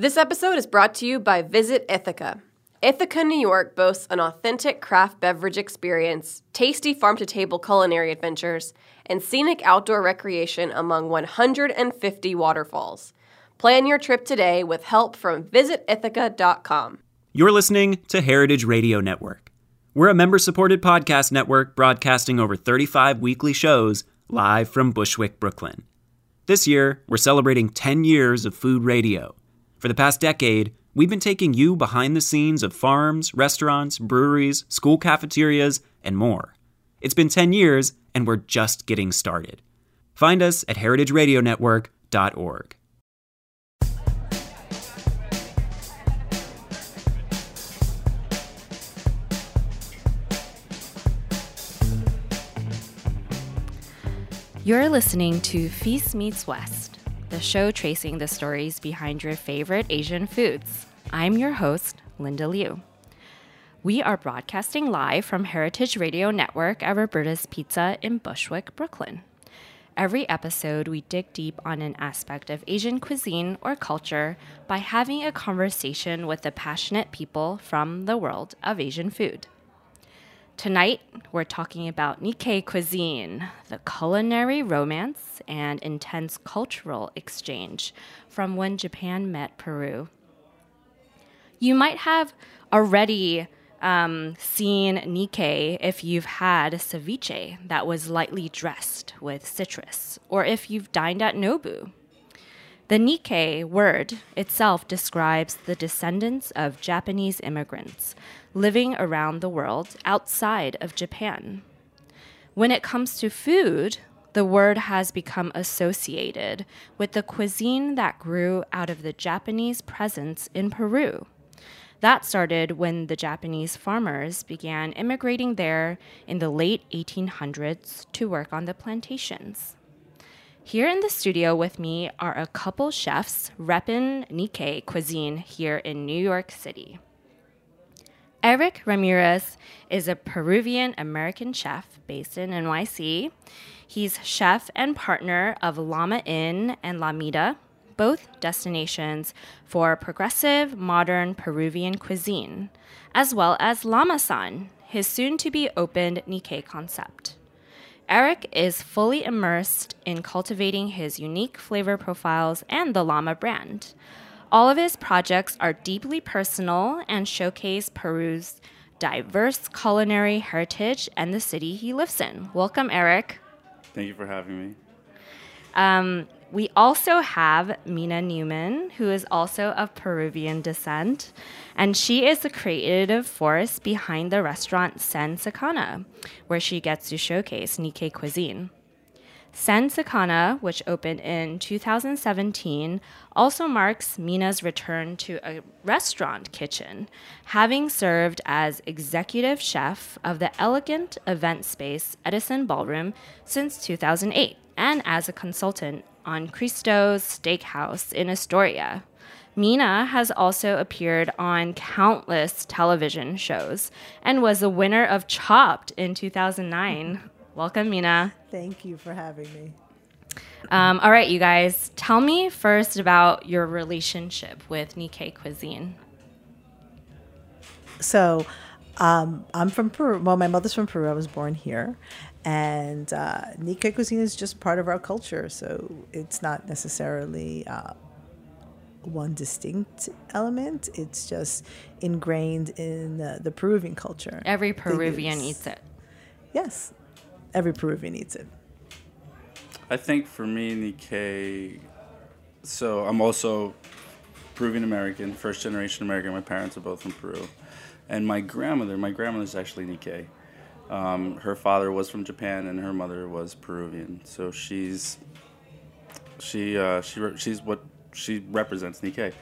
This episode is brought to you by Visit Ithaca. Ithaca, New York boasts an authentic craft beverage experience, tasty farm to table culinary adventures, and scenic outdoor recreation among 150 waterfalls. Plan your trip today with help from visitithaca.com. You're listening to Heritage Radio Network. We're a member supported podcast network broadcasting over 35 weekly shows live from Bushwick, Brooklyn. This year, we're celebrating 10 years of food radio. For the past decade, we've been taking you behind the scenes of farms, restaurants, breweries, school cafeterias, and more. It's been 10 years, and we're just getting started. Find us at heritageradionetwork.org. You're listening to Feast Meets West, the show tracing the stories behind your favorite Asian foods. I'm your host, Linda Liu. We are broadcasting live from Heritage Radio Network at Roberta's Pizza in Bushwick, Brooklyn. Every episode, we dig deep on an aspect of Asian cuisine or culture by having a conversation with the passionate people from the world of Asian food. Tonight, we're talking about Nikkei cuisine, the culinary romance and intense cultural exchange from when Japan met Peru. You might have already um, seen Nikkei if you've had ceviche that was lightly dressed with citrus, or if you've dined at Nobu. The Nikkei word itself describes the descendants of Japanese immigrants living around the world outside of Japan. When it comes to food, the word has become associated with the cuisine that grew out of the Japanese presence in Peru. That started when the Japanese farmers began immigrating there in the late 1800s to work on the plantations. Here in the studio with me are a couple chefs repping Nikkei cuisine here in New York City. Erik Ramirez is a Peruvian American chef based in NYC. He's chef and partner of Llama Inn and Llamita, both destinations for progressive, modern Peruvian cuisine, as well as Llama San, his soon to be opened Nikkei concept. Erik is fully immersed in cultivating his unique flavor profiles and the Llama brand. All of his projects are deeply personal and showcase Peru's diverse culinary heritage and the city he lives in. Welcome, Erik. Thank you for having me. Um, we also have Mina Newman, who is also of Peruvian descent, and she is the creative force behind the restaurant Sen Sakana, where she gets to showcase Nikkei cuisine. Sen Sakana, which opened in 2017, also marks Mina's return to a restaurant kitchen, having served as executive chef of the elegant event space Edison Ballroom since 2008 and as a consultant on Christos Steakhouse in Astoria. Mina has also appeared on countless television shows and was the winner of Chopped in 2009. Welcome, Mina. Thank you for having me. Um, all right, you guys, tell me first about your relationship with Nikkei cuisine. So, um, I'm from Peru. Well, my mother's from Peru. I was born here. And uh, Nikkei cuisine is just part of our culture. So, it's not necessarily uh, one distinct element, it's just ingrained in the Peruvian culture. Every Peruvian eats it. Yes, every Peruvian eats it. I think for me, Nikkei. So I'm also Peruvian American, first generation American. My parents are both from Peru, and my grandmother. My grandmother's actually Nikkei. Um, her father was from Japan, and her mother was Peruvian. So she's she uh, she she's what she represents Nikkei.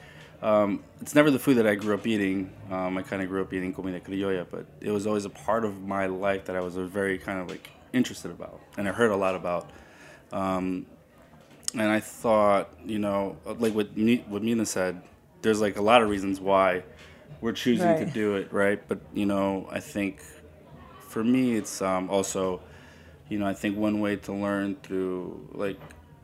Um, it's never the food that I grew up eating. Um, I kind of grew up eating comida criolla, but it was always a part of my life that I was a very kind of like interested about, and I heard a lot about. Um, and I thought, you know, like what what Mina said, there's like a lot of reasons why we're choosing right. to do it, right? But you know, I think for me, it's um, also, you know, I think one way to learn through like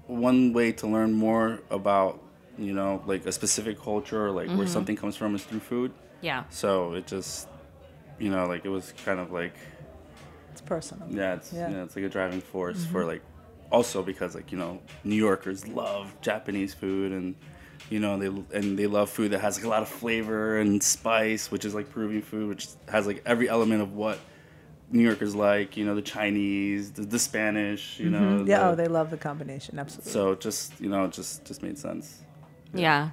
one way to learn more about you know, like a specific culture or like Mm-hmm. where something comes from is through food. Yeah. So it just, you know, like it was kind of like, It's personal. yeah, it's Yeah. yeah, it's like a driving force for like, also because like you know, New Yorkers love Japanese food and. You know they and they love food that has like a lot of flavor and spice, which is like Peruvian food, which has like every element of what New Yorkers like. You know the Chinese, the, the Spanish. You know. Mm-hmm. Yeah, the- oh, they love the combination. Absolutely. so just you know it just just made sense. Yeah.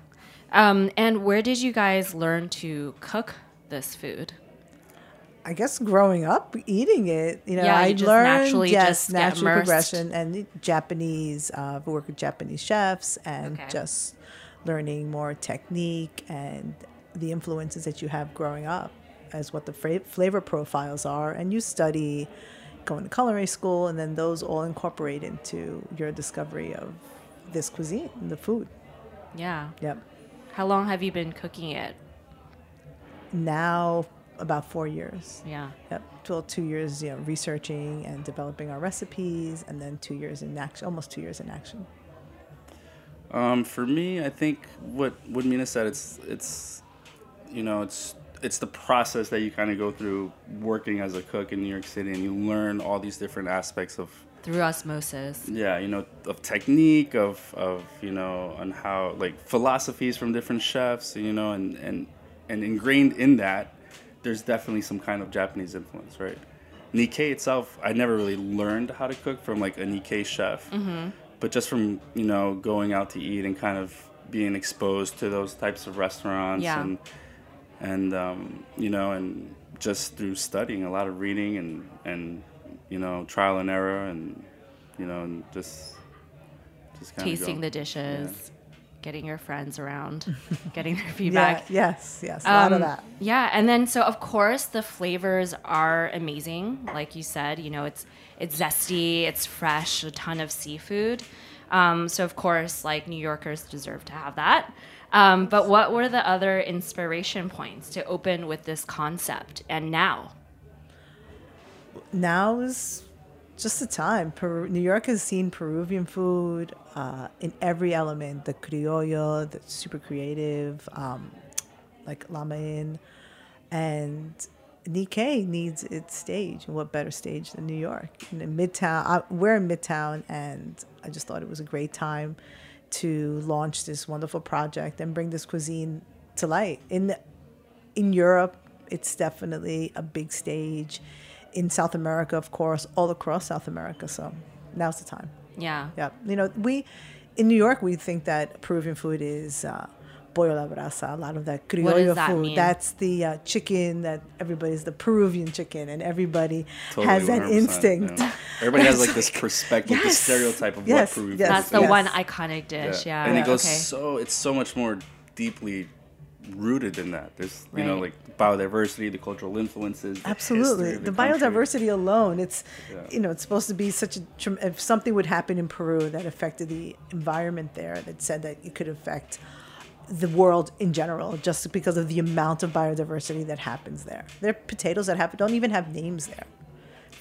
Um, and where did you guys learn to cook this food? I guess growing up, eating it, you know, Yeah, I you learned naturally yes, just natural progression and Japanese. Uh, worked with Japanese chefs and Okay. just learning more technique and the influences that you have growing up as what the fra- flavor profiles are, and you study going to culinary school, and then those all incorporate into your discovery of this cuisine, and the food. Yeah. Yep. How long have you been cooking it? Now about four years. Yeah. Yep, well, two years, you know, researching and developing our recipes, and then two years in action, almost two years in action. Um, for me, I think what what Mina said, it's it's you know it's it's the process that you kind of go through working as a cook in New York City, and you learn all these different aspects of Through osmosis. yeah, you know, of technique, of of you know, on how like philosophies from different chefs, you know, and and and ingrained in that, there's definitely some kind of Japanese influence, right? Nikkei itself, I never really learned how to cook from like a Nikkei chef, but just from you know going out to eat and kind of being exposed to those types of restaurants Yeah. and and um, you know and just through studying a lot of reading and and you know trial and error and you know and just just kind of Tasting of the dishes, getting your friends around, getting their Yeah, feedback. yes, yes, a lot of Um, that. Yeah, and then so of course the flavors are amazing. Like you said, you know it's it's zesty, it's fresh, a ton of seafood. Um, so of course, like New Yorkers deserve to have that. Um, but what were the other inspiration points to open with this concept? And now, Now is just the time. Peru, New York has seen Peruvian food uh, in every element: the criollo, the super creative, um, like Llama Inn, and Nikkei needs its stage. And what better stage than New York? In Midtown, I, we're in Midtown, and I just thought it was a great time to launch this wonderful project and bring this cuisine to light. In in Europe, it's definitely a big stage. In South America, of course, all across South America. So now's the time. yeah, Yeah, you know, we in New York we think that Peruvian food is uh, pollo a la brasa, a lot of that criollo that food. mean? That's the uh, chicken that everybody's the Peruvian chicken, and everybody Totally has that instinct. yeah. Everybody has like this perspective, Yes. this stereotype of Yes, what Peruvian yes, food that's the is. one iconic dish. Yeah, and it goes okay. so it's so much more deeply rooted in that. There's you know like biodiversity, the cultural influences, the Absolutely, of the, biodiversity alone. It's Yeah. you know it's supposed to be such a if something would happen in Peru that affected the environment there that said that it could affect the world in general just because of the amount of biodiversity that happens there. There are potatoes that have don't even have names there.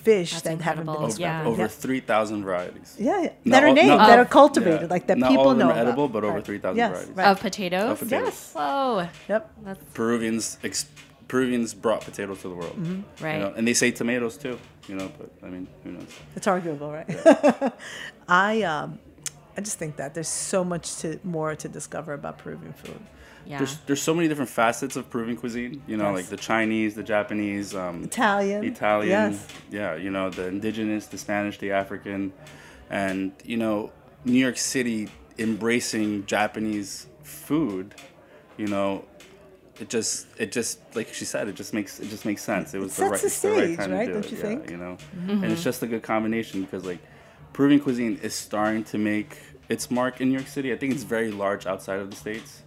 Fish That's that haven't been incredible. described. Yeah. Over yeah. three thousand varieties. Yeah, yeah. Not that are named, not- that are cultivated, Yeah. like that Not people all of them know are edible, about. but over Right. 3,000 yes, varieties. Right. of potatoes. Of potatoes. Yes. Whoa, Yep. that's Peruvians ex- Peruvians brought potatoes to the world, you right. know, and they say tomatoes too. You know, but I mean, who knows? It's arguable, right? I um, I just think that there's so much to more to discover about Peruvian food. yeah. There's there's so many different facets of Peruvian cuisine. You know, Yes. like the Chinese, the Japanese, um, Italian. Italian, Yes. yeah, you know, the indigenous, the Spanish, the African, and you know, New York City embracing Japanese food, you know, it just it just like she said, it just makes it just makes sense. It was It the sets right, the it's the right stage, time right? to do Don't it. you yeah, think? you know, Mm-hmm. and it's just a good combination because like Peruvian cuisine is starting to make its mark in New York City. I think it's very large outside of the states.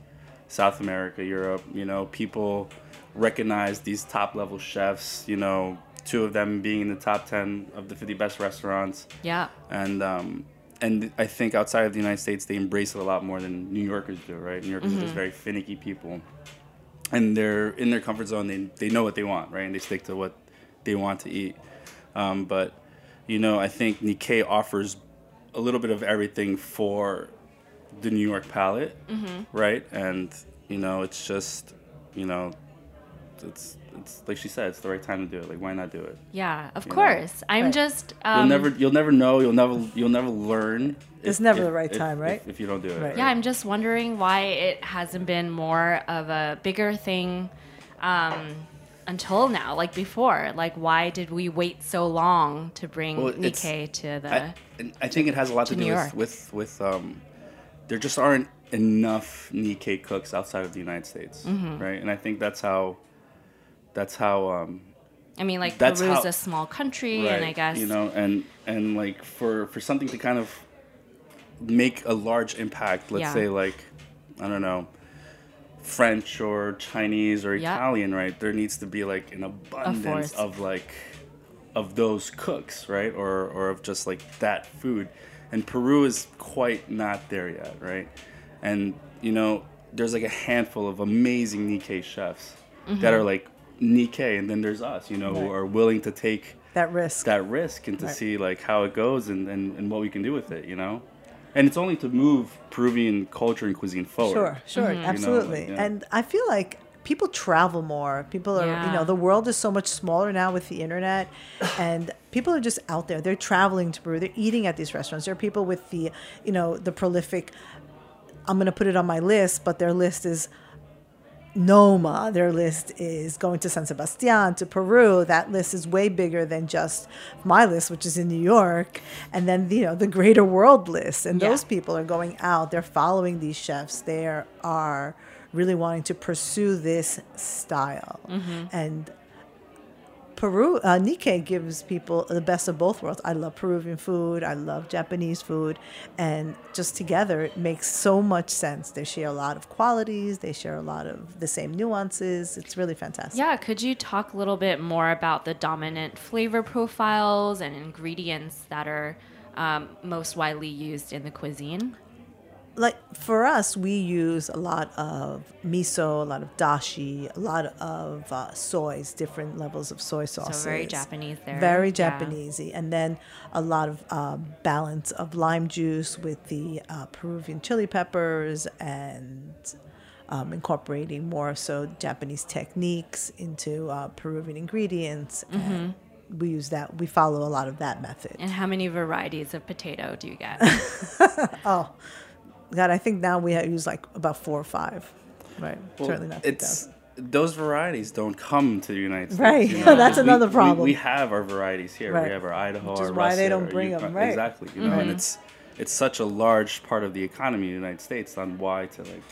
South America, Europe, you know, people recognize these top level chefs, you know, two of them being in the top 10 of the 50 best restaurants. yeah. And, um, and I think outside of the United States, they embrace it a lot more than New Yorkers do, right? New Yorkers are just very finicky people. And they're in their comfort zone. They, they know what they want, right? And they stick to what they want to eat. Um, but, you know, I think Nikkei offers a little bit of everything for the New York palette, Mm-hmm. right? And you know, it's just you know, it's it's like she said, it's the right time to do it. Like, why not do it? Yeah, of You know? course. I'm Right. just. You'll Um, never you'll never know. You'll never you'll never learn. It's if- never if- the right if- time, right? If, if you don't do it. Right. Yeah, I'm just wondering why it hasn't been more of a bigger thing um, until now, like before. Like, why did we wait so long to bring Well, Nikkei to the? I, I think it has a lot to, to do with, with with um, there just aren't enough Nikkei cooks outside of the United States, Mm-hmm. right? And I think that's how that's how um, I mean, like Peru's how- a small country, right, and I guess you know, and and like for for something to kind of make a large impact, let's Yeah. say like I don't know. French or Chinese or Yeah. Italian, right? There needs to be like an abundance course. of like of those cooks, right? Or or of just like that food. And Peru is quite not there yet, right? And you know, there's like a handful of amazing Nikkei chefs that mm-hmm. are like Nikkei, and then there's us, you know, who are willing to take That risk. that risk and to Right. see like how it goes and, and, and what we can do with it, you know? And it's only to move Peruvian culture and cuisine forward. Sure, sure, Mm-hmm. absolutely. like, yeah. And I feel like people travel more. People are, you know, the world is so much smaller now with the internet, and people are just out there. They're traveling to Peru. They're eating at these restaurants. There are people with the, you know, the prolific. I'm going to put it on my list, but their list is Noma. Their list is going to San Sebastian, to Peru. That list is way bigger than just my list, which is in New York. And then, you know, the greater world list. And Yeah. those people are going out. They're following these chefs. They are really wanting to pursue this style. Mm-hmm. And Peru, uh, Nikkei gives people the best of both worlds. I love Peruvian food. I love Japanese food, and just together it makes so much sense. They share a lot of qualities. They share a lot of the same nuances. It's really fantastic. Yeah, could you talk a little bit more about the dominant flavor profiles and ingredients that are um, most widely used in the cuisine? Like for us, we use a lot of miso, a lot of dashi, a lot of uh, soys, different levels of soy sauces. So very Japanese there. Very Yeah. Japanesey, and then a lot of um, balance of lime juice with the uh, Peruvian chili peppers and. Um, incorporating more so Japanese techniques into uh, Peruvian ingredients, and we use that. We follow a lot of that method. And how many varieties of potato do you get? God, I think now we have use like about four or five. Right, Well, certainly not. It's those varieties don't come to the United States. Right. you know, That's 'cause we- another we- problem. We, have our varieties here. Right. We have our Idaho, Which is our why they don't our bring 'em, Yukon- right. Exactly. You know, and it's it's such a large part of the economy in the United States on why to like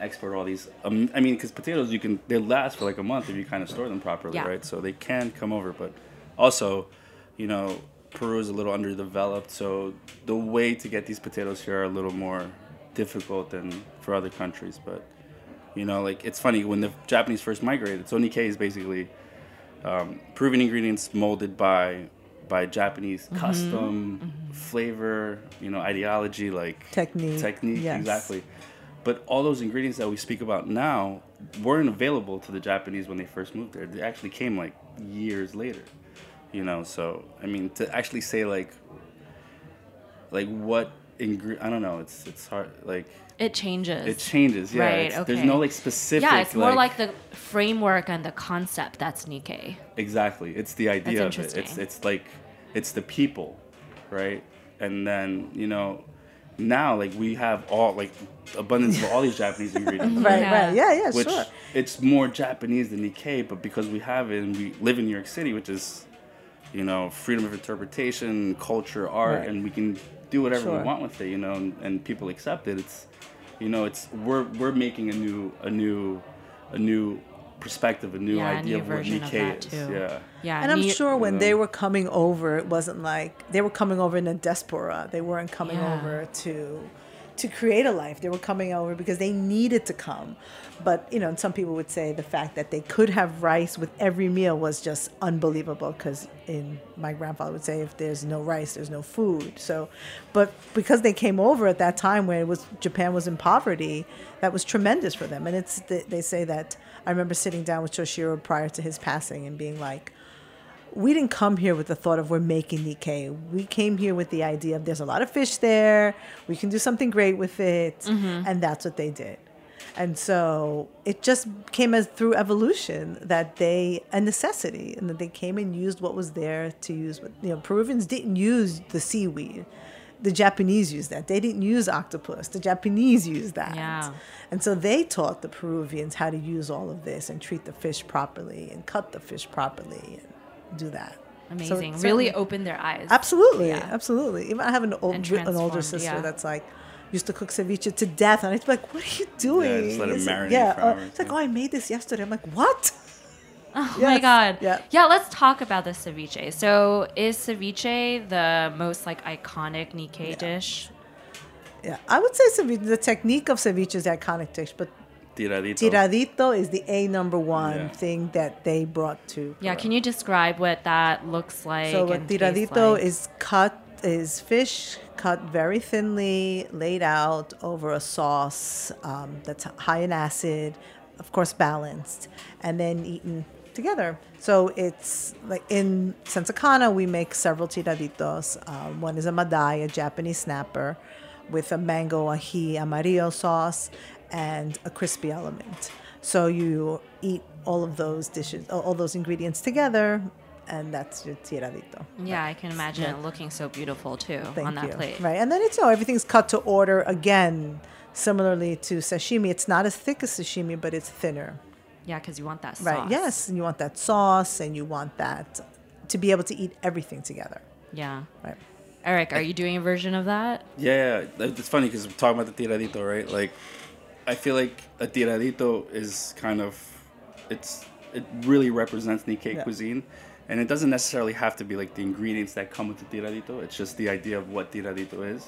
export all these. Um, I mean, because potatoes you can they last for like a month if you kind of store them properly, Yeah. right? So they can come over, but also, you know, Peru is a little underdeveloped, so the way to get these potatoes here are a little more difficult than for other countries, but. You know, like it's funny when the Japanese first migrated. So Nikkei is basically um, Peruvian ingredients molded by by Japanese Mm-hmm. custom flavor, you know, ideology, like Technique, technique, yes. exactly. But all those ingredients that we speak about now weren't available to the Japanese when they first moved there. They actually came like years later, you know. So I mean, to actually say like, like what ingre- I don't know. It's it's hard. Like It changes. it changes. Yeah, Right, it's- There's no like specific. yeah, it's more like the framework and the concept that's Nikkei. Exactly. It's the idea of it. It's it's like it's the people, right? And then, you know, now like we have all like abundance of all these Japanese ingredients. right, Yeah. right, yeah, yeah, Which sure. it's more Japanese than Nikkei, but because we have it and we live in New York City, which is, you know, freedom of interpretation, culture, art, Right. and we can do whatever Sure. we want with it, you know, and, and people accept it. It's, you know, it's we're we're making a new a new a new perspective, a new Yeah, a idea new of what version of Nikkei that is. too. Yeah. Yeah, And I'm Ni- sure when Yeah. they were coming over, it wasn't like they were coming over in a diaspora. They weren't coming Yeah. over to to create a life. They were coming over because they needed to come. But you know, some people would say the fact that they could have rice with every meal was just unbelievable. Because in my grandfather would say, if there's no rice, there's no food. So, but because they came over at that time when it was Japan was in poverty, that was tremendous for them. And it's they say that I remember sitting down with Toshiro prior to his passing and being like we didn't come here with the thought of we're making Nikkei. We came here with the idea of there's a lot of fish there. We can do something great with it, mm-hmm. and that's what they did. And so it just came as through evolution that they a necessity, and that they came and used what was there to use. What you know, Peruvians didn't use the seaweed. The Japanese used that. They didn't use octopus. The Japanese used that. Yeah. And so they taught the Peruvians how to use all of this and treat the fish properly and cut the fish properly and do that. Amazing. it really certainly- opened their eyes. Absolutely, Yeah. absolutely. Even I have an old, an older sister yeah. that's like used to cook ceviche to death, and I'd be like, "What are you doing?" just let it It's like- marinate Yeah, for hours, it's like, "Oh, I made this yesterday." I'm like, "What?" Oh my god. Yeah. Yeah, let's talk about the ceviche. So, is ceviche the most like iconic Nikkei dish? Yeah, I would say ceviche. The technique of ceviche is the iconic dish, but Tiradito. tiradito is the a number one Yeah. thing that they brought to. Yeah, Peru. can you describe what that looks like? So what and tiradito like? is cut is fish cut very thinly, laid out over a sauce um, that's high in acid, of course balanced, and then eaten together. So it's like in Sen Sakana, we make several tiraditos. Um, one is a madai, a Japanese snapper, with a mango ají amarillo sauce and a crispy element. So you eat all of those dishes, all all those ingredients together, and that's your tiradito. Yeah, I can imagine it looking so beautiful too Thank on that you. plate. Right, and then it's you know everything's cut to order again. Similarly to sashimi, it's not as thick as sashimi, but it's thinner. Yeah, because you want that sauce. Right. Yes, and you want that sauce, and you want that to be able to eat everything together. Yeah. Right. Erik, are you doing a version of that? Yeah, yeah. It's funny because we're talking about the tiradito, right? Like, I feel like a tiradito is kind of, it's it really represents Nikkei Yeah. cuisine, and it doesn't necessarily have to be like the ingredients that come with the tiradito. It's just the idea of what tiradito is.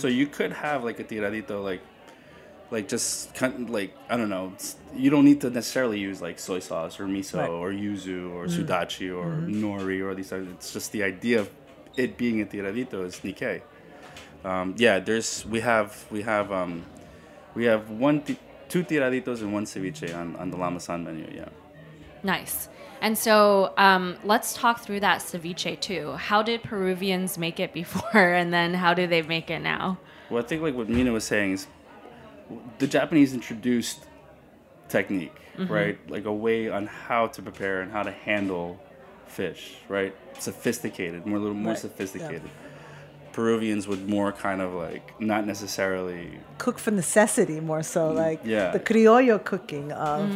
So you could have like a tiradito like, like just kind of like I don't know. You don't need to necessarily use like soy sauce or miso Right. or yuzu or sudachi or nori or these. things. It's just the idea of it being a tiradito is Nikkei um, yeah, there's we have we have um, we have one ti- two tiraditos and one ceviche on, on the Llama San menu. Yeah. Nice. And so um, let's talk through that ceviche too. How did Peruvians make it before, and then how do they make it now? Well, I think like what Mina was saying is the Japanese introduced technique, right? Like a way on how to prepare and how to handle fish, right? Sophisticated, more a little more Right, yeah. Sophisticated. Peruvians would more kind of like not necessarily Cook for necessity more so, like Mm, yeah. the criollo cooking of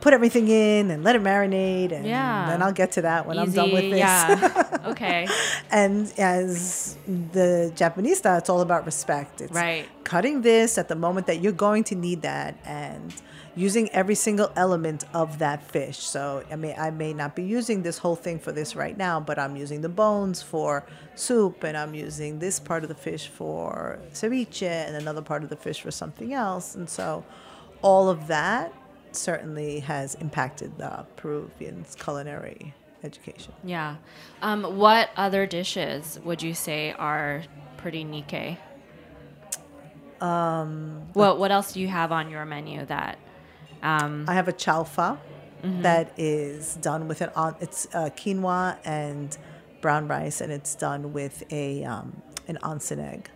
put everything in and let it marinate, and Yeah. then I'll get to that when I'm done with this. yeah. okay. And as the Japanese style, it's all about respect. It's Right. cutting this at the moment that you're going to need that and using every single element of that fish. So I mean I may not be using this whole thing for this right now, but I'm using the bones for soup and I'm using this part of the fish for ceviche and another part of the fish for something else. And so all of that certainly has impacted the Peruvians' culinary education. Yeah. Um, what other dishes would you say are pretty Nikkei? Um, what What else do you have on your menu that? Um, I have a chaufa that is done with an. It's uh, quinoa and brown rice, and it's done with a um, an onsen egg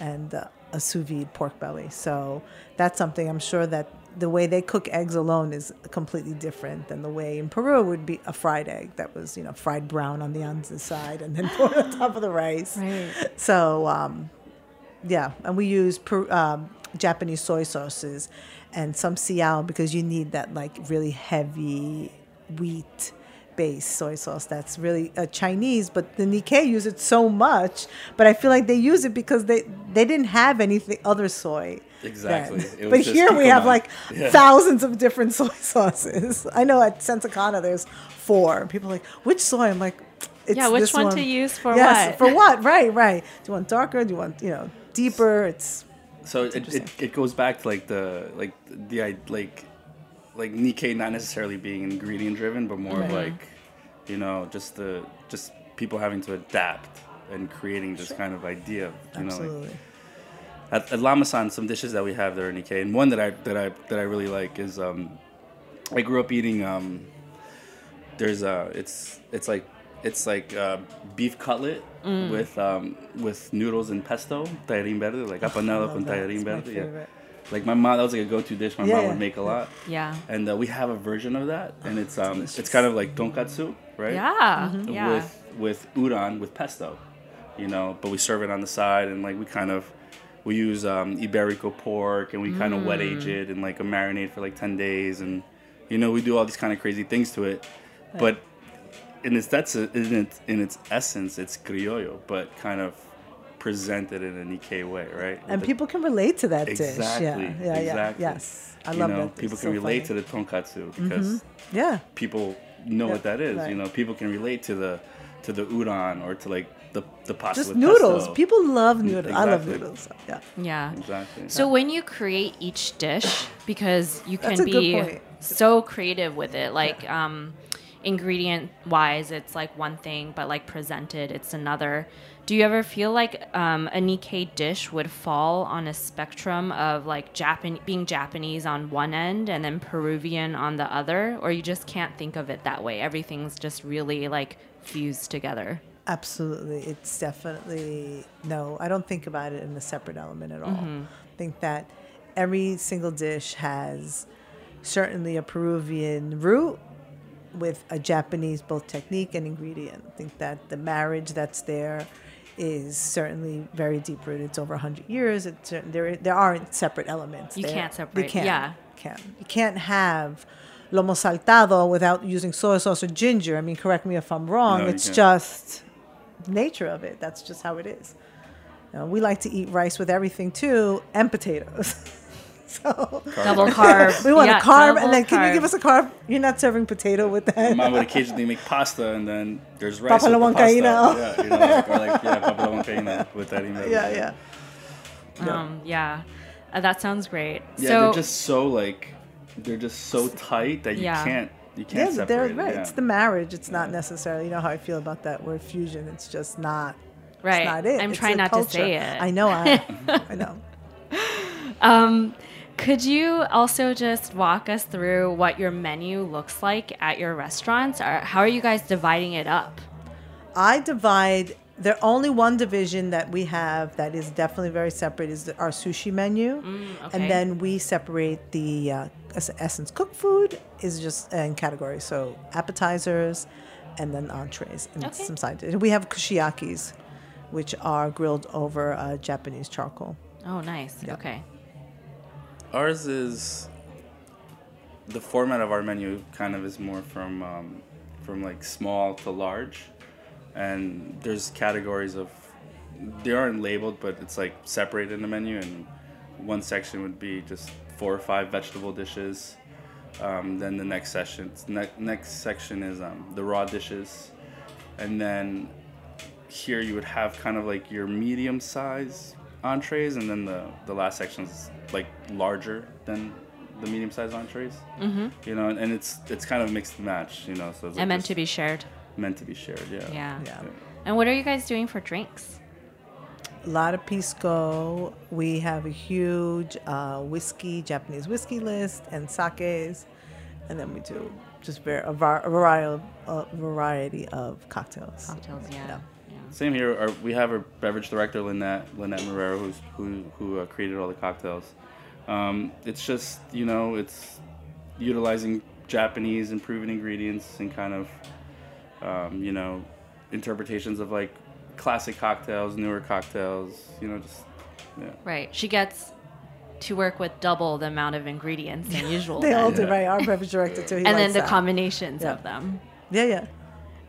and uh, a sous vide pork belly. So that's something I'm sure that the way they cook eggs alone is completely different than the way in Peru would be a fried egg that was you know fried brown on the onsen side and then put on top of the rice. Right. So um, yeah, and we use per, um, Japanese soy sauces and some sillao because you need that like really heavy wheat based soy sauce that's really uh, Chinese, but the Nikkei use it so much. But I feel like they use it because they they didn't have anything other soy. Exactly. But here we have kikkoman. like Yeah. thousands of different soy sauces. I know at Sen Sakana there's four. People are like, which soy? I'm like, it's Yeah, which this one to use for yes, what? For what? Right, right. Do you want darker? Do you want you know deeper? It's So it, it, it goes back to like the like the like like Nikkei not necessarily being ingredient driven, but more of like you know just the just people having to adapt and creating this kind of idea. You know, absolutely. like, at, at Llama San, some dishes that we have there are Nikkei, and one that I that I that I really like is um, I grew up eating um, there's a it's it's like it's like uh, beef cutlet Mm. with um, with noodles and pesto, tallarín verde, like apanado con that. tallarín my verde. Yeah. Like my mom, that was like a go-to dish my Yeah, mom would make a lot. Yeah. And uh, we have a version of that, and it's um, it's kind of like tonkatsu, right? Yeah. Mm-hmm. Yeah. With with udon with pesto, you know. But we serve it on the side, and like we kind of we use um, Iberico pork, and we kind of wet age it and like a marinade for like ten days, and you know we do all these kind of crazy things to it. But in its that's in its in its essence, it's criollo, but kind of presented in an Nikkei way, right? And the- people can relate to that Exactly. dish. Yeah, yeah, yeah. exactly. Yes, I you love know, that. People It's can so relate funny. to the tonkatsu because Yeah, people know Yeah, what that is. right. You know, people can relate to the to the udon or to like the the pasta just with noodles. pesto. People love noodles. I love Exactly. noodles. Yeah. Yeah. exactly. So when you create each dish, because you can be so creative with it, like um, ingredient wise, it's like one thing, but like presented, it's another. Do you ever feel like um, a Nikkei dish would fall on a spectrum of like Japan being Japanese on one end and then Peruvian on the other, or you just can't think of it that way? Everything's just really like fused together. Absolutely. It's definitely no, I don't think about it in a separate element at all. Mm-hmm. I think that every single dish has certainly a Peruvian root with a Japanese both technique and ingredient. I think that the marriage that's there is certainly very deep rooted. It's over 100 years. It's there there aren't separate elements. You there. can't You separate- can't. yeah. Can't. You can't have lomo saltado without using soy sauce or ginger. I mean, correct me if I'm wrong. No, you it's can't. just nature of it. That's just how it is. You know, we like to eat rice with everything too, and potatoes. so Double carb. we want Yeah, a carb, and then can you give us a carb? You're not serving potato with that. mom would occasionally make pasta, and then there's rice Papa with la the pasta. Yeah, you know, like, or like yeah, papa la huancaína with that email. yeah, yeah. Um, yeah. Uh, that sounds great. Yeah, so they're just so like they're just so tight that you Yeah. can't you can't Yeah, they're separate. it, right. yeah. It's the marriage. It's not necessarily. You know how I feel about that word fusion. It's just not. right. It's not it. I'm It's trying not culture. to say it. I know. I, I know. Um, could you also just walk us through what your menu looks like at your restaurants? Or how are you guys dividing it up? I divide. The only one division that we have that is definitely very separate is our sushi menu, Mm, okay. and then we separate the uh, essence cooked food is just in categories. So appetizers, and then entrees and Okay. some side dishes. We have kushiyakis, which are grilled over uh, Japanese charcoal. Oh, nice. Okay. Ours is the format of our menu kind of is more from um, from like small to large, and there's categories of they aren't labeled, but it's like separated in the menu, and one section would be just four or five vegetable dishes. Um, then the next session, ne- next section is um, the raw dishes, and then here you would have kind of like your medium size entrees, and then the the last section is like larger than the medium size entrees. Mm-hmm. You know, and, and it's it's kind of mixed match. You know, so it's And meant to be shared. meant to be shared. Yeah. Yeah. Yeah. And what are you guys doing for drinks? A lot of pisco. We have a huge uh, whiskey, Japanese whiskey list, and sakes, and then we do just ver- a, var- a variety, of, a variety of cocktails. Cocktails, yeah. Yeah. yeah. Same here. Our, we have our beverage director Lynette Lynette Marrero, who's who who uh, created all the cocktails. Um, it's just you know it's utilizing Japanese and Peruvian ingredients and kind of um, you know interpretations of like classic cocktails, newer cocktails. You know, just yeah. Right. She gets to work with double the amount of ingredients than usual. They all then. do, right? Our beverage director too. He and then the that. combinations Yeah. of them. Yeah, yeah.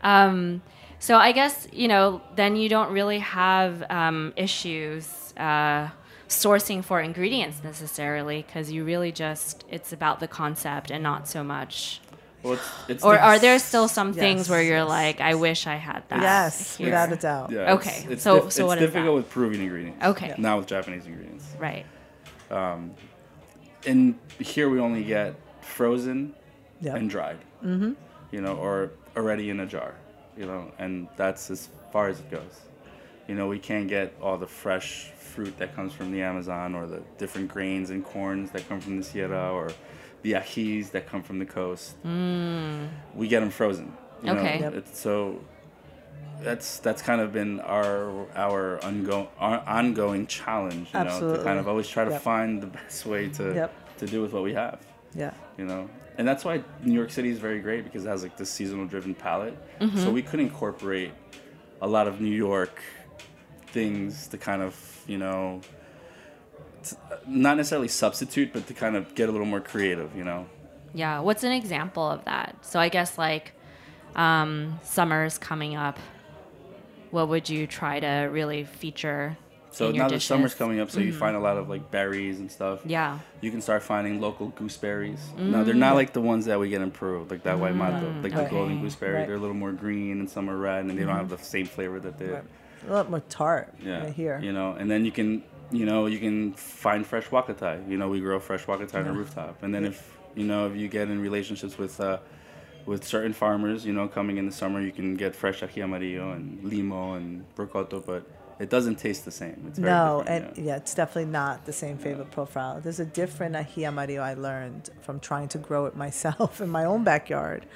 Um, so I guess you know then you don't really have um, issues uh, sourcing for ingredients necessarily because you really just it's about the concept and not so much. Well, it's, it's Or the- are there still some things where you're yes, like, I wish I had that? yes, here." without a doubt. yeah, Okay, It's, it's, so- dif- so it's what is difficult that? with Peruvian ingredients. Okay. Not with Japanese ingredients. Right. And here we only get frozen Yep. and dried. Mm-hmm. You know, or already in a jar. You know, and that's as far as it goes. You know, we can't get all the fresh fruit that comes from the Amazon, or the different grains and corns that come from the Sierra, or the ajis that come from the coast. Mm. We get them frozen. You Okay. Know? Yep. It's so that's that's kind of been our our, ongo- our ongoing challenge. You know, to kind of always try to Yep. find the best way to Yep. to do with what we have. Yeah. You know, and that's why New York City is very great because it has like this seasonal driven palette. Mm-hmm. So we could incorporate a lot of New York things to kind of you know. Not necessarily substitute, but to kind of get a little more creative, you know. Yeah. What's an example of that? So I guess like um, summer's coming up. What would you try to really feature? So now that summer's dishes? Mm-hmm. coming up, so you find a lot of like berries and stuff. Yeah. You can start finding local gooseberries. Now they're not like the ones that we get in Peru, like that aguaymanto, like the golden gooseberry. Right. They're a little more green and some are red, and they don't have the same flavor that they. Right. A lot more tart Yeah. right here. You know, and then you can, you know, you can find fresh huacatay. You know, we grow fresh huacatay on the rooftop, and then if you know if you get in relationships with. Uh, with certain farmers, you know, coming in the summer, you can get fresh ají amarillo and limo and rocoto, but it doesn't taste the same. It's very No, and yeah. yeah. it's definitely not the same flavor profile. There's a different ají amarillo I learned from trying to grow it myself in my own backyard.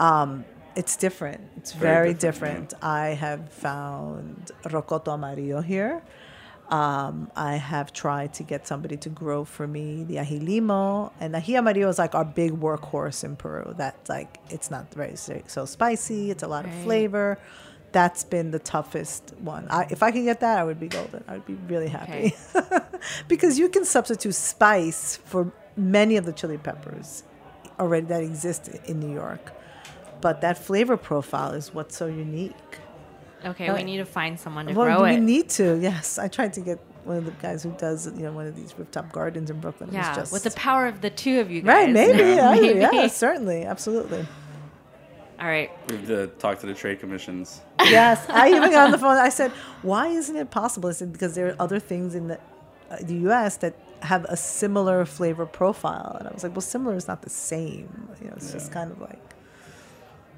Um, it's different. It's Very very, different, different. I have found rocoto amarillo here. Um, I have tried to get somebody to grow for me the ají limo, and ají amarillo is like our big workhorse in Peru. That's like it's not very so so spicy. It's a lot of flavor. That's been the toughest one. I, if I can get that, I would be golden. I would be really happy because you can substitute spice for many of the chili peppers already that exist in New York, but that flavor profile is what's so unique. Okay, Uh, we need to find someone to Well, grow we it. We need to. Yes, I tried to get one of the guys who does you know one of these rooftop gardens in Brooklyn. Yeah, just, with the power of the two of you guys. right, maybe, yeah, Maybe. yeah, certainly, absolutely. All right. We have to talk to the trade commissions. Yes, I even got on the phone. I said, "Why isn't it possible?" I said, "Because there are other things in the uh, the U.S. that have a similar flavor profile." And I was like, "Well, similar is not the same. You know, it's just kind of like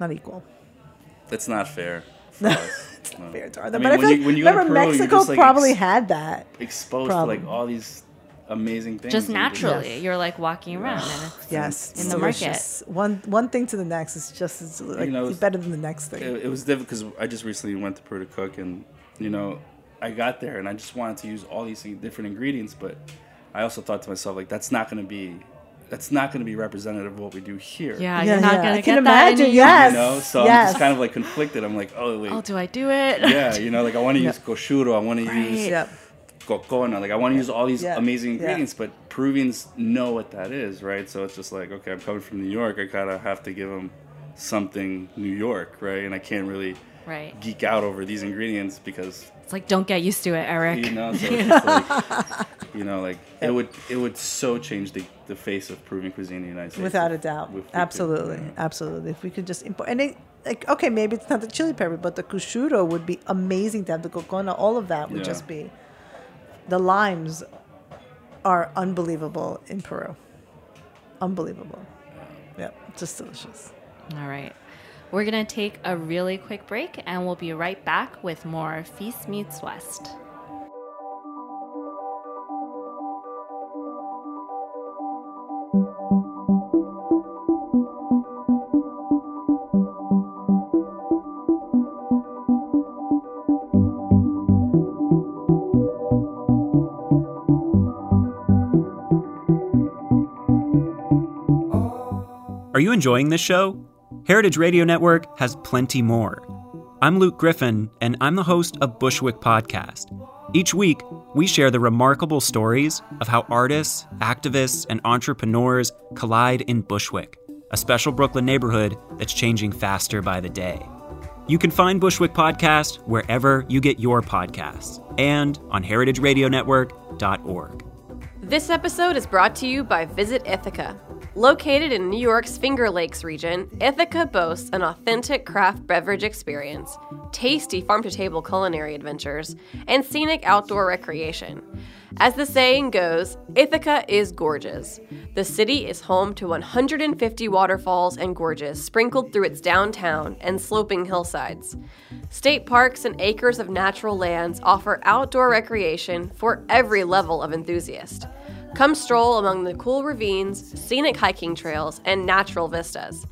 not equal." It's not fair. For us. It's No. not fair to I mean, but I when feel you- like when you remember Peru, Mexico just, like, probably ex- had that. Exposed Problem. to like all these amazing things. Just naturally, Yes. you're like walking around and it's Yes, in it's the market. delicious. One one thing to the next is just as like know, it's- better than the next thing. it, it was difficult because I just recently went to Peru to cook, and you know, I got there and I just wanted to use all these different ingredients, but I also thought to myself like that's not going to be. That's not going to be representative of what we do here. Yeah, Yeah, you're not yeah, gonna I get can that. in imagine, New yes. You know, so I'm just kind of like conflicted. I'm like, oh wait, Oh, do I do it? yeah, you know, like I want to Yeah. use cushuro, I want to use Yep. Cocona, like I want to use all these Yeah, amazing yeah. ingredients, but Peruvians know what that is, right? So it's just like, okay, I'm coming from New York, I kind of have to give them something New York, right? And I can't really Right. geek out over these ingredients because It's like don't get used to it, Erik. you know, so it's like, you know, like it would it would so change the, the face of Peruvian cuisine in the United States. Without a doubt. if we could, Absolutely. you know. Absolutely. If we could just import and it like okay, maybe it's not the chili pepper, but the cushuro would be amazing to have the cocona, all of that would Yeah. just be the limes are unbelievable in Peru. Unbelievable. Yeah, just delicious. All right. We're going to take a really quick break and we'll be right back with more Feast Meets West. Enjoying this show? Heritage Radio Network has plenty more. I'm Luke Griffin, and I'm the host of Bushwick Podcast. Each week, we share the remarkable stories of how artists, activists, and entrepreneurs collide in Bushwick, a special Brooklyn neighborhood that's changing faster by the day. You can find Bushwick Podcast wherever you get your podcasts and on heritageradionetwork.org. This episode is brought to you by Visit Ithaca. Located in New York's Finger Lakes region, Ithaca boasts an authentic craft beverage experience, tasty farm to table culinary adventures, and scenic outdoor recreation. As the saying goes, Ithaca is gorgeous. The city is home to 150 waterfalls and gorges sprinkled through its downtown and sloping hillsides. State parks and acres of natural lands offer outdoor recreation for every level of enthusiast. Come stroll among the cool ravines, scenic hiking trails, and natural vistas.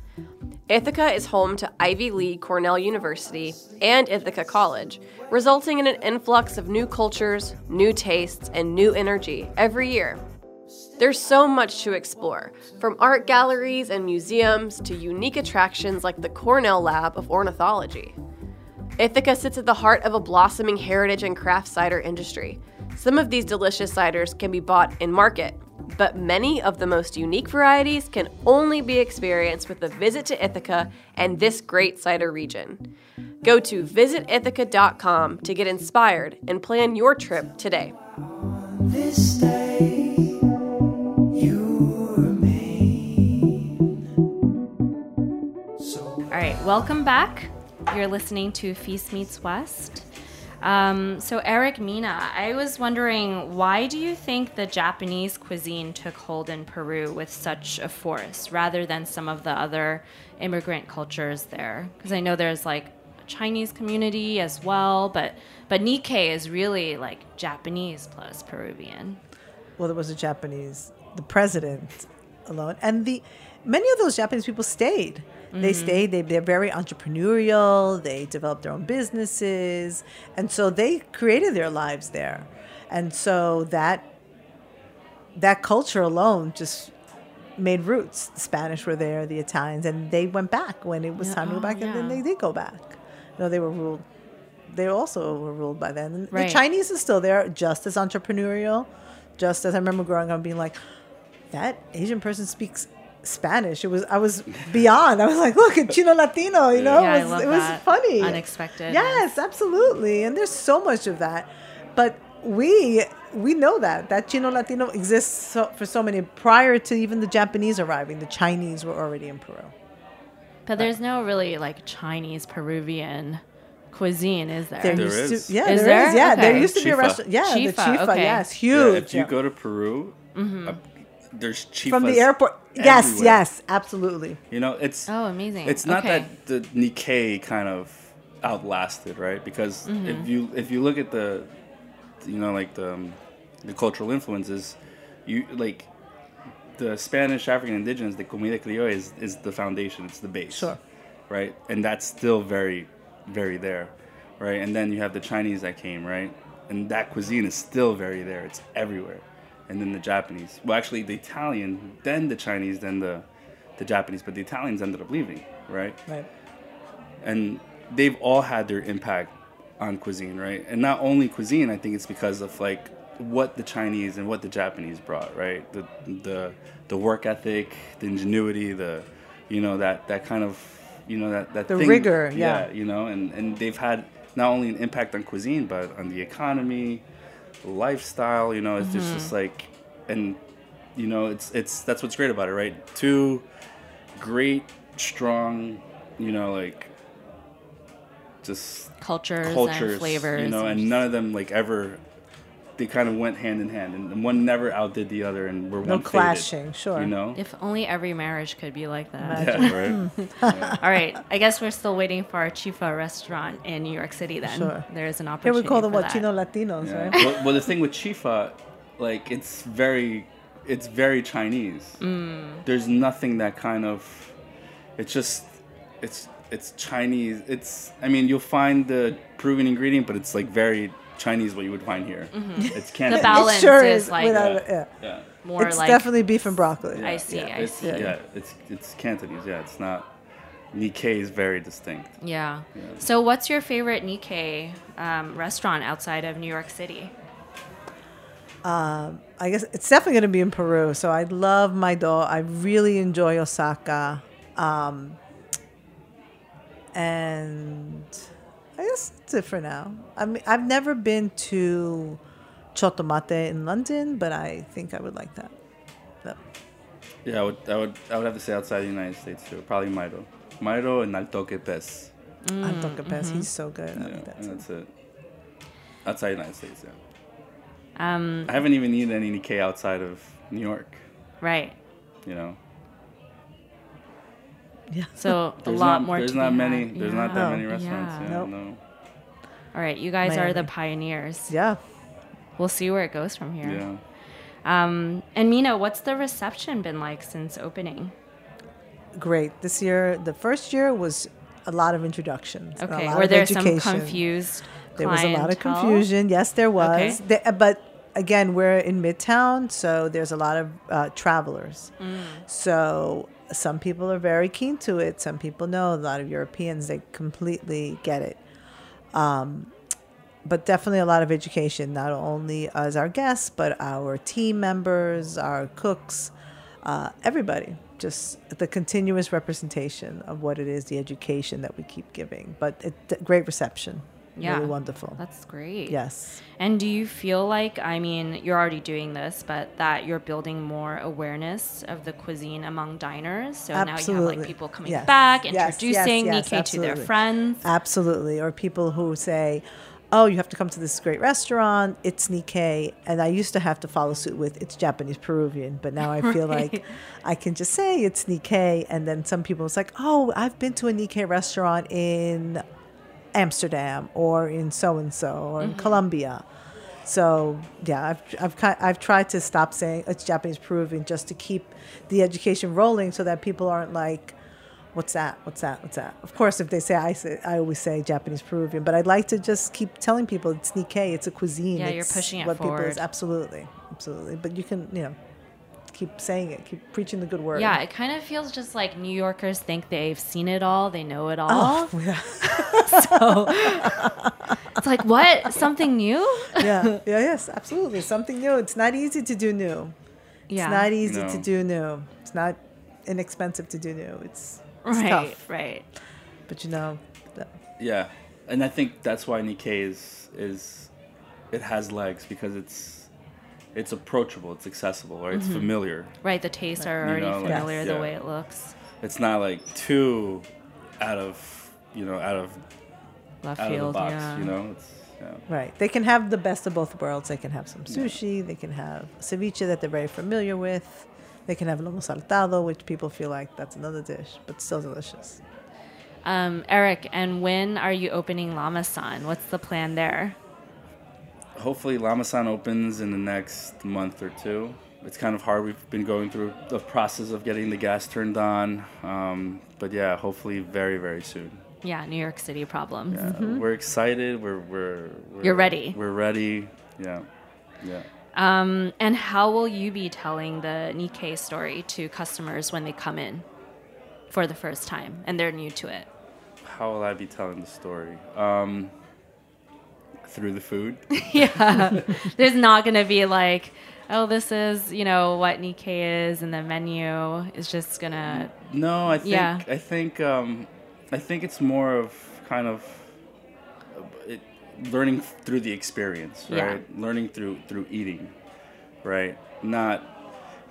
Ithaca is home to Ivy League Cornell University and Ithaca College, resulting in an influx of new cultures, new tastes, and new energy every year. There's so much to explore, from art galleries and museums to unique attractions like the Cornell Lab of Ornithology. Ithaca sits at the heart of a blossoming heritage and craft cider industry. Some of these delicious ciders can be bought in market, but many of the most unique varieties can only be experienced with a visit to Ithaca and this great cider region. Go to visitithaca.com to get inspired and plan your trip today. This day, you remain. All right, welcome back. You're listening to Feast Meets West. Um, so, Erik Mina, I was wondering why do you think the Japanese cuisine took hold in Peru with such a force rather than some of the other immigrant cultures there? Because I know there's like a Chinese community as well, but but Nikkei is really like Japanese plus Peruvian. well, there was a Japanese, the president alone, and the many of those Japanese people stayed. They mm-hmm. stay, They, they're very entrepreneurial. They develop their own businesses, and so they created their lives there. And so that that culture alone just made roots. The Spanish were there, the Italians, and they went back when it was Yeah, time to go oh, back, and then they did go back. You know, they were ruled. They also were ruled by then. Right. The Chinese is still there, just as entrepreneurial, just as I remember growing up being like, that Asian person speaks Spanish. It was I was beyond. I was like, look, it's Chino Latino, you know? Yeah, it was, love it was that. funny. Unexpected. Yes, absolutely. And there's so much of that. But we we know that that Chino Latino exists so, for so many prior to even the Japanese arriving. The Chinese were already in Peru. But there's no really like Chinese Peruvian cuisine, is there? There, There used is. to, yeah, Is there there? is. Yeah, there used to be a restaurant. Yeah, the Chifa, chifa. okay. Yes, Yeah, huge. if you yeah. go to Peru, uh, there's chifas from the airport. Yes, everywhere. yes, absolutely. You know, it's Oh, amazing. It's not Okay. that the Nikkei kind of outlasted, right? Because Mm-hmm. if you if you look at the, you know, like the um, the cultural influences, you like the Spanish, African, indigenous, the comida criolla is is the foundation. It's the base. Sure. Right, and that's still very, very there, right? And then you have the Chinese that came, right? And that cuisine is still very there. It's everywhere. And then the Japanese. Well, actually, the Italian, then the Chinese, then the the Japanese, but the Italians ended up leaving, right? Right. and they've all had their impact on cuisine, right? And not only cuisine, I think it's because of like what the Chinese and what the Japanese brought, right? The the the work ethic, the ingenuity, the you know that that kind of you know that that The thing- rigor, yeah. you know, and and they've had not only an impact on cuisine but on the economy, lifestyle, you know, it's just, just mm-hmm. like and you know, it's it's that's what's great about it, right? Two great, strong, you know, like just cultures, cultures, and flavors. you know, and none of them like ever. They kind of went hand in hand, and one never outdid the other, and were No one faded, clashing, sure. You know, if only every marriage could be like that. yeah, right. All right, I guess we're still waiting for our Chifa restaurant in New York City. Then Sure. there is an Here opportunity. we call them for what. Chino Latinos, Yeah. right? well, well, the thing with Chifa, like it's very, it's very Chinese. Mm. There's nothing that kind of, it's just, it's it's Chinese. It's I mean you'll find the proven ingredient, but it's like very Chinese what you would find here. It's Cantonese. Mm-hmm. balance it sure is is. like- without, Yeah. yeah. Yeah. More It's like definitely beef and broccoli. I see, I it's, see. Yeah, it's it's Cantonese. Yeah, it's not. Nikkei is very distinct. yeah. So, what's your favorite Nikkei um, restaurant outside of New York City? I guess it's definitely going to be in Peru. So I love Maido. I really enjoy Osaka. Um, and I guess that's it for now. I mean, I've never been to Chotto Matte in London, but I think I would like that. So, Yeah, I would, I would, I would have to say outside the United States too. Probably Maido, Maido and Al Toke Pez. Anton Capes, he's so good. Yeah, think that's it. it. Outside the United States, yeah. Um, I haven't even eaten any Nikkei outside of New York. right. You know, Yeah. So a lot not, more. There's to not be many. had. There's not that many restaurants. Yeah. Yeah, Nope. no. All right, you guys are the pioneers. Yeah. We'll see where it goes from here. Yeah. Um, and Mina, what's the reception been like since opening? great. This year, the first year was a lot of introductions. and a Okay. lot Were of there some confused? There was a lot of confusion. Yes, there was. Okay. The- but again, we're in Midtown, so there's a lot of uh, travelers. Mm. So some people are very keen to it. Some people know. A lot of Europeans, they completely get it. Um, but definitely a lot of education, not only as our guests, but our team members, our cooks, uh, everybody. Just the continuous representation of what it is, the education that we keep giving. But it, great reception. Yeah. Really wonderful. That's great. Yes. And do you feel like, I mean, you're already doing this, but that you're building more awareness of the cuisine among diners? So now you have like people coming Yes. back, Yes, yes, introducing yes, Nikkei to their friends. Absolutely. Or people who say, oh, you have to come to this great restaurant. It's Nikkei. And I used to have to follow suit with it's Japanese Peruvian, but now I feel like I can just say it's Nikkei. And then some people, it's like, oh, I've been to a Nikkei restaurant in Amsterdam or in so and so or in mm-hmm. Colombia. So yeah, I've I've I've tried to stop saying it's Japanese Peruvian just to keep the education rolling, so that people aren't like, "What's that? What's that? What's that?" Of course, if they say I say I always say Japanese Peruvian, but I'd like to just keep telling people it's Nikkei, it's a cuisine. Yeah, you're it's pushing it what people forward. is absolutely, absolutely. But you can you know keep saying it, keep preaching the good word. Yeah, it kind of feels just like New Yorkers think they've seen it all, they know it all. Oh, yeah. It's like, what? Something new? yeah, yeah, yes, absolutely. Something new. It's not easy to do new. Yeah. It's not easy to do new. It's not inexpensive to do new. It's, it's right, tough. right. But you know, the- Yeah, and I think that's why Nikkei is is it has legs because it's it's approachable, it's accessible, or it's familiar. Right, the tastes are You already know, like, familiar the yeah. way it looks. It's not like too out of you know out of Left out of the box. yeah. You know, it's yeah. right. They can have the best of both worlds. They can have some sushi. They can have ceviche that they're very familiar with. They can have lomo saltado, which people feel like that's another dish, but still delicious. Um, Erik, and when are you opening Llama-San? What's the plan there? Hopefully, Llama San opens in the next month or two. It's kind of hard. We've been going through the process of getting the gas turned on, um, but yeah, hopefully very very soon. Yeah, New York City problems. Yeah, we're excited. We're, we're we're You're ready. We're ready. Yeah, yeah. Um, and how will you be telling the Nikkei story to customers when they come in for the first time and they're new to it? How will I be telling the story? Um, through the food. yeah. There's not going to be like, oh, this is, you know, what Nikkei is and the menu is just going to. No, I think Yeah. I think um, I think it's more of kind of uh, it, learning through the experience, Yeah. right? Learning through through eating, right? Not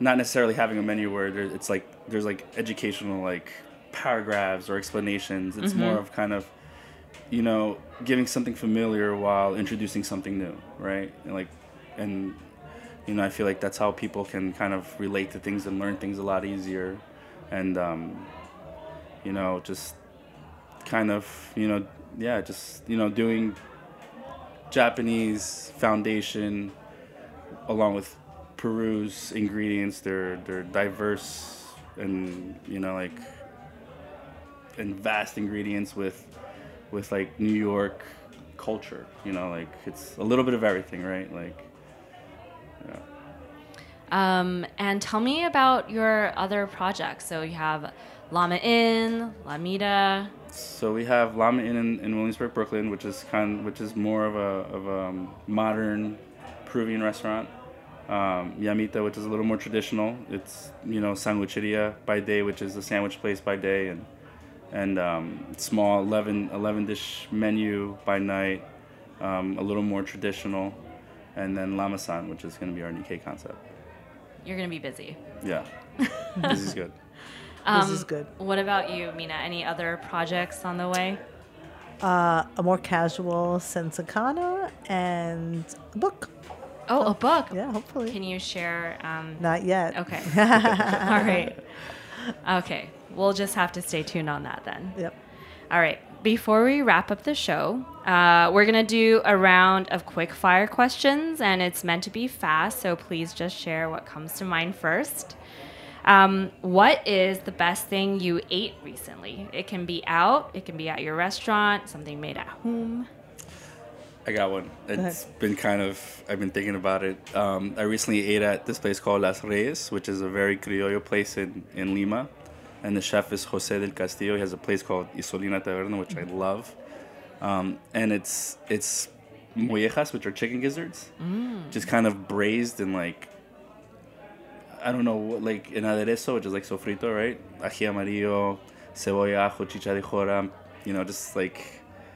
not necessarily having a menu where there, it's like there's like educational like paragraphs or explanations. It's more of kind of you know giving something familiar while introducing something new, right? And like and you know I feel like that's how people can kind of relate to things and learn things a lot easier, and um, you know just kind of you know yeah just you know doing Japanese foundation along with Peru's ingredients. They're they're diverse and you know like and vast ingredients with with like New York culture. You know like it's a little bit of everything, right? Like yeah. Um, and tell me about your other projects. So you have Llama Inn, Llamita. So we have Llama Inn in, in Williamsburg, Brooklyn, which is kind, which is more of a of a um, modern Peruvian restaurant. Um, Llamita, which is a little more traditional. It's you know sandwicheria by day, which is a sandwich place by day, and and um, small 11, 11 dish menu by night. Um, a little more traditional, and then Llama-San, which is going to be our Nikkei concept. You're going to be busy. Yeah, this is good. this is good. What about you, Mina? Any other projects on the way? Uh, a more casual Sen Sakana and a book. Oh, a book. Yeah, hopefully. Can you share? Um, Not yet. okay. All right. Okay. We'll just have to stay tuned on that then. Yep. All right. Before we wrap up the show, uh, we're going to do a round of quick fire questions, and it's meant to be fast, so please just share what comes to mind first. Um, what is the best thing you ate recently? It can be out, it can be at your restaurant, something made at home. I got one. It's been kind of, I've been thinking about it. Um, I recently ate at this place called Las Reyes, which is a very criollo place in, in Lima. And the chef is Jose del Castillo. He has a place called Isolina Taberna, which I love. Um, and it's it's mollejas, which are chicken gizzards, just kind of braised in like, I don't know, like in aderezo, which is like sofrito, right? Ají amarillo, cebolla, ajo, chicha de jora, you know, just like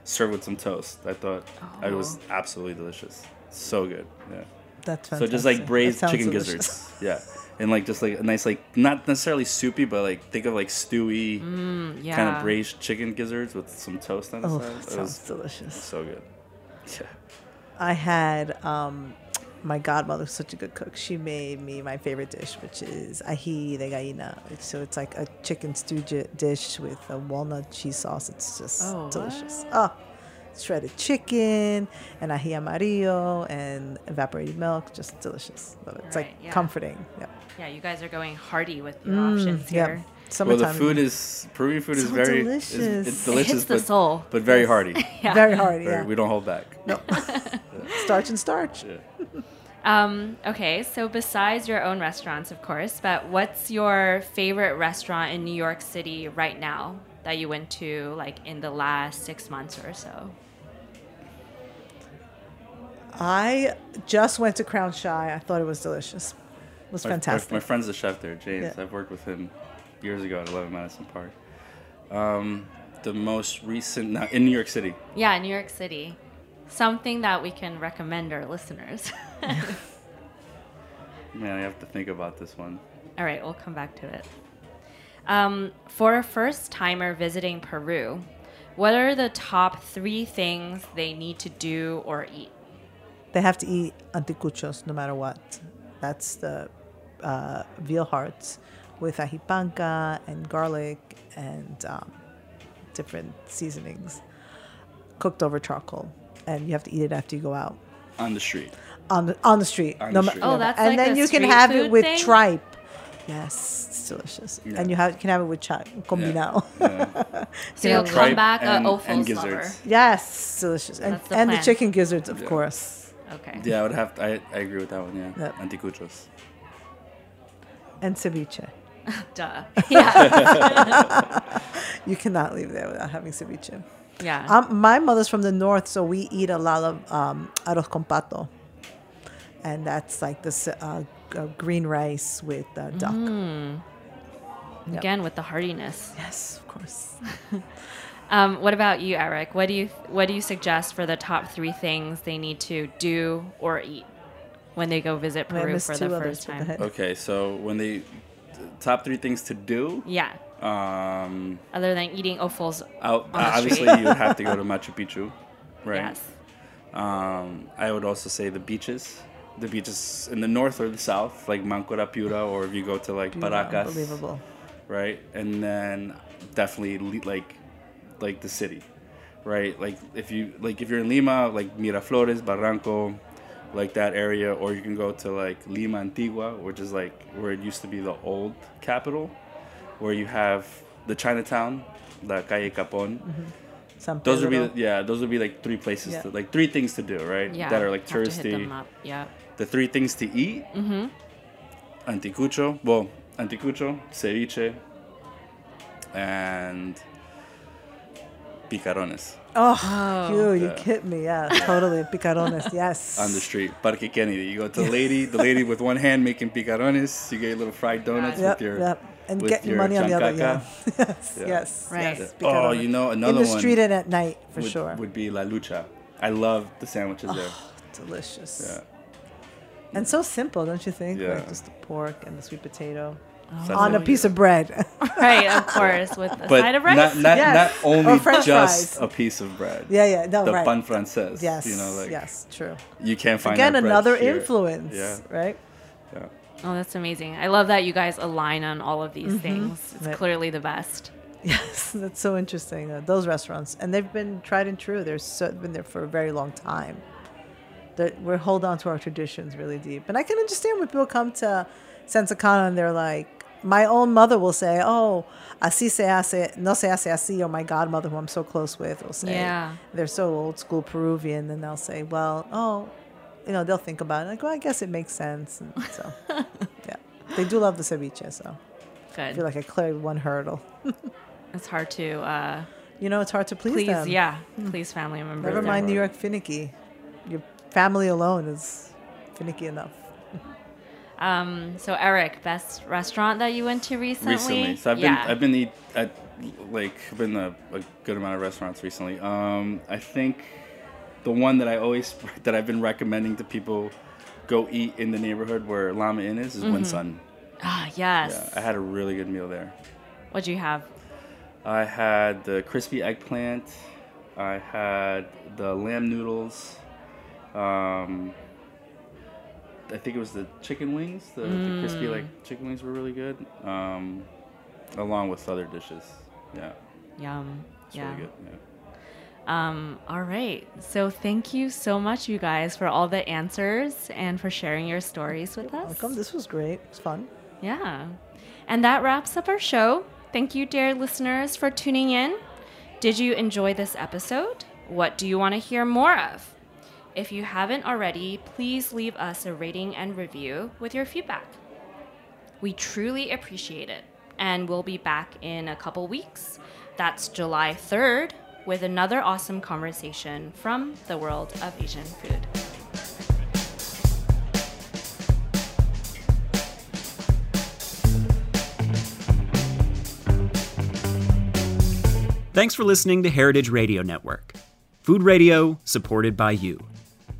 served with some toast. I thought it was absolutely delicious. So good. Yeah. That's So just like braised chicken delicious. gizzards. Yeah. And like just like a nice like not necessarily soupy, but like think of like stewy Yeah. kind of braised chicken gizzards with some toast on the Oh, side. that It sounds was delicious. so good. Yeah. I had um, my godmother, was such a good cook. She made me my favorite dish, which is ají de gallina. So it's like a chicken stew dish with a walnut cheese sauce. It's just Oh, delicious. Oh, shredded chicken and ají amarillo and evaporated milk. Just delicious. Love it. It's Right, like yeah. comforting. Yeah. Yeah, you guys are going hearty with your options yeah. here. Well, Summertime. the food is Peruvian food is very delicious. It's, It it's delicious, hits the but, soul. but very hearty. Yeah. very hard. Very- Yeah. We don't hold back. No, starch and starch. Yeah. Um, okay, so besides your own restaurants, of course, but what's your favorite restaurant in New York City right now that you went to like in the last six months or so? I just went to Crown Shy. I thought it was delicious. It was My- my- fantastic. My, friend's the chef there, James. Yeah. I've worked with him years ago at 11 Madison Park. Um, the most recent, now in New York City. Yeah, New York City. Something that we can recommend our listeners. Man, I have to think about this one. All right, we'll come back to it. Um, for a first timer visiting Peru, what are the top three things they need to do or eat? They have to eat anticuchos no matter what. That's the uh, veal hearts with ají panca and garlic and um, different seasonings cooked over charcoal. And you have to eat it after you go out On the street. on the on the street. On No the street. Oh, that's and like then a you can have it with thing? tripe. Yes, it's delicious. Yeah. And you have, can have it with chai, combinado. Yeah. So you'll come Tripe back a and- Ofos and lover. gizzards. yes, delicious. And, the and the chicken gizzards, of Yeah. course. Okay. Yeah, I would have to, I, I agree with that one, yeah. Yep. Anticuchos. And ceviche. Duh. Yeah. You cannot leave there without having ceviche. yeah. Um, my mother's from the north, so we eat a lot of um, arroz con pato, and that's like this uh, uh, green rice with uh, duck. Mm. Again with the hardiness. Yes, of course. Um, what about you, Erik? What do you what do you suggest for the top three things they need to do or eat when they go visit Peru for the first time? ahead. Okay, so when they, top three things to do, Yeah. um, Other than eating offals. out, obviously you have to go to Machu Picchu, right? Yes. Um, I would also say the beaches. The beaches in the north or the south, like Mancora, Piura, or if you go to like Paracas, Unbelievable. right? And then definitely le- like like the city, right? Like if you like if you're in Lima, like Miraflores, Barranco, like that area, or you can go to like Lima Antigua, which is like where it used to be the old capital, where you have the Chinatown, the Calle Capon. San Those would be the, yeah, those would be like three places Yeah. to like three things to do, right? Yeah. That are like have to hit them touristy. Yeah. The three things to eat. Mm-hmm. Anticucho, well, anticucho, ceviche, and picarones oh, oh, you, you Yeah. hit me. Yeah, totally. Picarones. Yes. on the street. Parque Kennedy. You go to the lady, the lady with one hand making picarones. You get little fried donuts Yep, with your yep. And with get your your money on the other. Yeah. chancaca. yes. Yeah. Yes. Right. Yes. Oh, you know another one In the street and at night for would, sure. would be La Lucha. I love the sandwiches oh, there. Delicious. Yeah. And so simple, don't you think? Yeah. Like just the pork and the sweet potato So on a piece of bread. Right, of course, with a but side of rice. not not, Yes. not only just fries. a piece of bread. yeah, yeah. No, the right. pan francés. yes. You know, like yes, true. you can't find Again, that bread another here. influence. Yeah. Right? Yeah. oh, that's amazing. I love that you guys align on all of these things. It's Mm-hmm. Right. clearly the best. Yes, that's so interesting. Uh, those restaurants, and they've been tried and true. They're so, been there for a very long time. That we hold on to our traditions really deep, and I can understand when people come to Sen Sakana and they're like, my own mother will say, "Oh, así se hace, no se hace así," or my godmother, who I'm so close with, will say, Yeah. they're so old school Peruvian, and they'll say, "Well, oh, you know, they'll think about it. Like, well, I guess it makes sense." And so, yeah, they do love the ceviche, so I feel like I cleared one hurdle. It's hard to uh, You know, it's hard to please, please, them. yeah, please family members. Never mind New York finicky. Your family alone is finicky enough. Um, so Erik, best restaurant that you went to recently? recently. So I've yeah. been I've been eat at like I've been a, a good amount of restaurants recently. Um, I think the one that I always that I've been recommending to people go eat in the neighborhood where Llama Inn is is Mm-hmm. Win Son. ah yes. Yeah, I had a really good meal there. What'd you have? I had the crispy eggplant. I had the lamb noodles. Um, I think it was the chicken wings. The, the crispy Mm. like chicken wings were really good. Um, along with other dishes. Yeah, Yum. it's yeah. really good. Yeah. Um, all right. So thank you so much, you guys, for all the answers and for sharing your stories with us. Welcome. This was great. It was fun. Yeah. And that wraps up our show. Thank you, dear listeners, for tuning in. Did you enjoy this episode? What do you want to hear more of? If you haven't already, please leave us a rating and review with your feedback. We truly appreciate it. And we'll be back in a couple weeks. That's July 3rd with another awesome conversation from the world of Asian food. Thanks for listening to Heritage Radio Network, food radio supported by you.